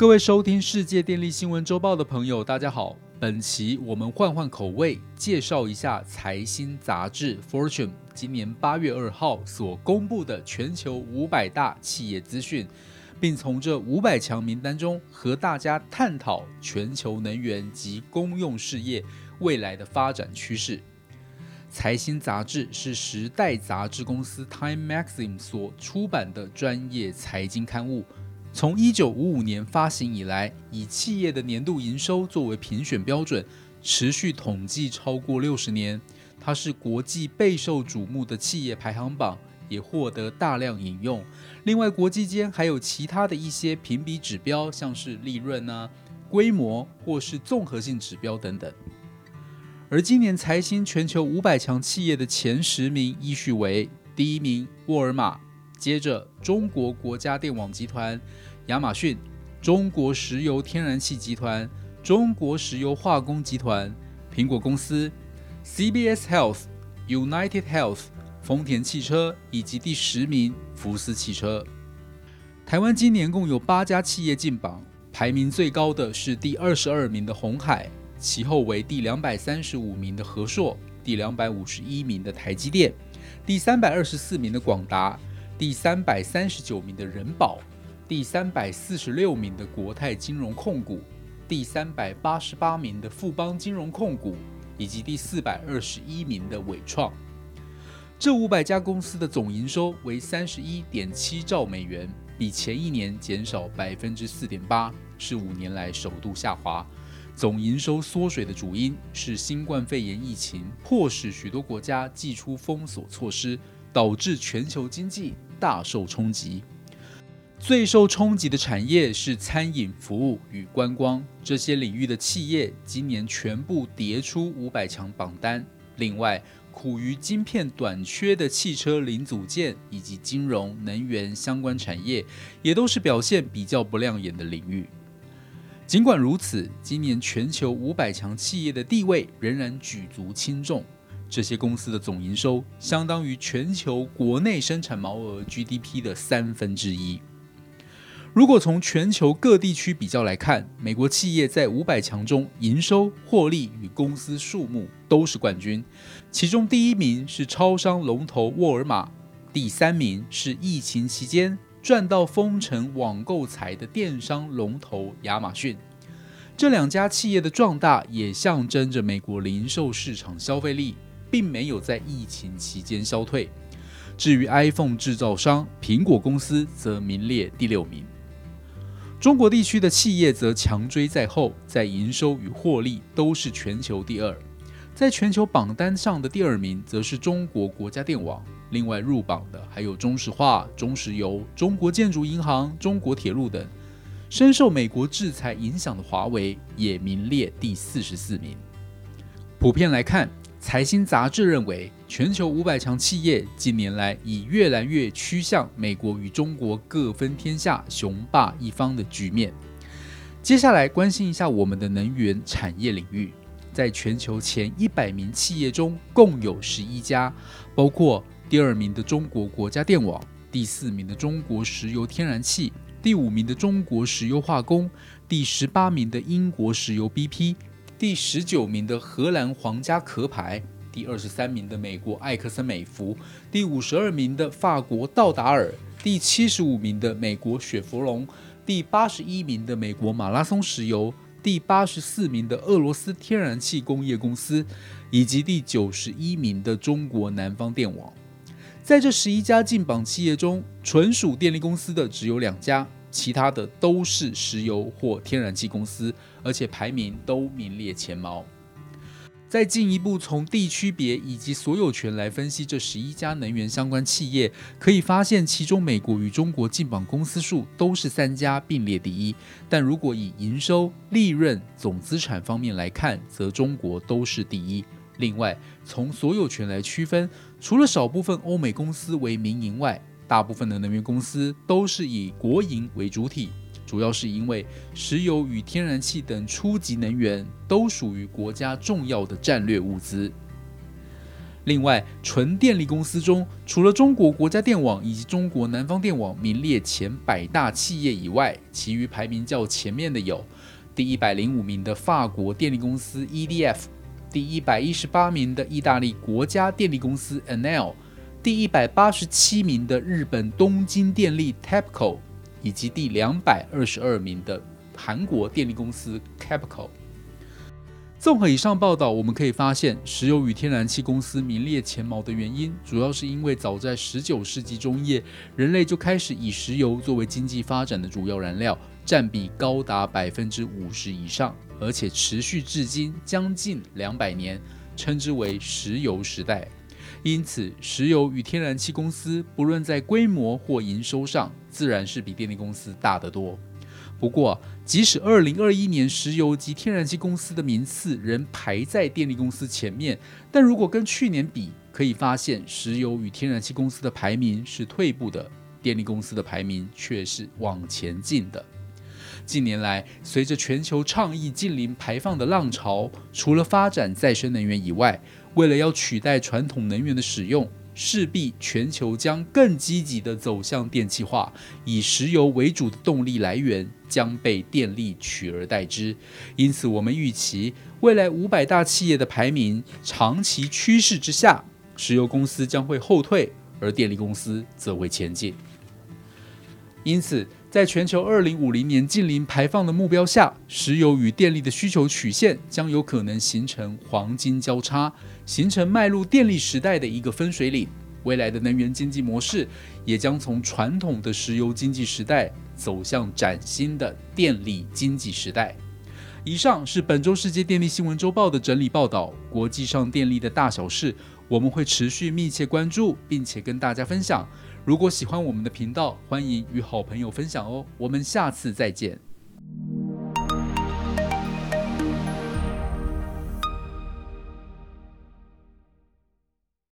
各位收听世界电力新闻周报的朋友，大家好。本期我们换换口味，介绍一下财新杂志 Fortune 今年八月二号所公布的全球五百大企业资讯，并从这五百强名单中和大家探讨全球能源及公用事业未来的发展趋势。财新杂志是时代杂志公司 Time Magazine 所出版的专业财经刊物。从一九五五年发行以来，以企业的年度营收作为评选标准，持续统计超过六十年。它是国际备受瞩目的企业排行榜，也获得大量引用。另外，国际间还有其他的一些评比指标，像是利润啊、规模或是综合性指标等等。而今年财新全球五百强企业的前十名依序为：第一名沃尔玛。接着，中国国家电网集团、亚马逊、中国石油天然气集团、中国石油化工集团、苹果公司、CBS Health、United Health、丰田汽车以及第十名福斯汽车。台湾今年共有八家企业进榜，排名最高的是第二十二名的红海，其后为第两百三十五名的和硕，第两百五十一名的台积电，第三百二十四名的广达。第三百三十九名的人保，第三百四十六名的国泰金融控股，第三百八十八名的富邦金融控股，以及第四百二十一名的伟创。这五百家公司的总营收为三十一点七兆美元，比前一年减少百分之四点八，是五年来首度下滑。总营收缩水的主因是新冠肺炎疫情，迫使许多国家祭出封锁措施，导致全球经济。大受冲击，最受冲击的产业是餐饮服务与观光这些领域的企业，今年全部跌出五百强榜单。另外，苦于晶片短缺的汽车零组件以及金融、能源相关产业，也都是表现比较不亮眼的领域。尽管如此，今年全球五百强企业的地位仍然举足轻重。这些公司的总营收相当于全球国内生产毛额 GDP 的三分之一。如果从全球各地区比较来看，美国企业在五百强中营收、获利与公司数目都是冠军。其中第一名是超商龙头沃尔玛，第三名是疫情期间赚到封城网购财的电商龙头亚马逊。这两家企业的壮大也象征着美国零售市场消费力。并没有在疫情期间消退。至于 iPhone 制造商苹果公司，则名列第六名。中国地区的企业则强追在后，在营收与获利都是全球第二。在全球榜单上的第二名，则是中国国家电网。另外入榜的还有中石化、中石油、中国建筑银行、中国铁路等。深受美国制裁影响的华为，也名列第四十四名。普遍来看。财新杂志认为，全球五百强企业近年来已越来越趋向美国与中国各分天下、雄霸一方的局面。接下来关心一下我们的能源产业领域，在全球前一百名企业中，共有十一家，包括第二名的中国国家电网、第四名的中国石油天然气、第五名的中国石油化工、第十八名的英国石油 BP。第十九名的荷兰皇家壳牌，第二十三名的美国艾克森美孚，第五十二名的法国道达尔，第七十五名的美国雪佛龙，第八十一名的美国马拉松石油，第八十四名的俄罗斯天然气工业公司，以及第九十一名的中国南方电网。在这十一家进榜企业中，纯属电力公司的只有两家。其他的都是石油或天然气公司，而且排名都名列前茅。再进一步从地区别以及所有权来分析这十一家能源相关企业，可以发现其中美国与中国进榜公司数都是三家并列第一。但如果以营收、利润、总资产方面来看，则中国都是第一。另外，从所有权来区分，除了少部分欧美公司为民营外，大部分的能源公司都是以国营为主体，主要是因为石油与天然气等初级能源都属于国家重要的战略物资。另外，纯电力公司中，除了中国国家电网以及中国南方电网名列前百大企业以外，其余排名较前面的有：第一百零五名的法国电力公司 EDF，第一百一十八名的意大利国家电力公司 Enel，第一百八十七名的日本东京电力 TEPCO，以及第两百二十二名的韩国电力公司 Capco。综合以上报道，我们可以发现，石油与天然气公司名列前茅的原因，主要是因为早在十九世纪中叶，人类就开始以石油作为经济发展的主要燃料，占比高达百分之五十以上，而且持续至今将近两百年，称之为石油时代。因此，石油与天然气公司不论在规模或营收上，自然是比电力公司大得多。不过，即使二零二一年石油及天然气公司的名次仍排在电力公司前面，但如果跟去年比，可以发现石油与天然气公司的排名是退步的，电力公司的排名却是往前进的。近年来，随着全球倡议近零排放的浪潮，除了发展再生能源以外，为了要取代传统能源的使用。势必全球将更积极地走向电气化，以石油为主的动力来源将被电力取而代之。因此，我们预期未来五百大企业的排名长期趋势之下，石油公司将会后退，而电力公司则会前进。因此，在全球二零五零年近零排放的目标下，石油与电力的需求曲线将有可能形成黄金交叉，形成迈入电力时代的一个分水岭。未来的能源经济模式也将从传统的石油经济时代走向崭新的电力经济时代。以上是本周世界电力新闻周报的整理报道，国际上电力的大小事，我们会持续密切关注，并且跟大家分享。如果喜欢我们的频道，欢迎与好朋友分享哦。我们下次再见。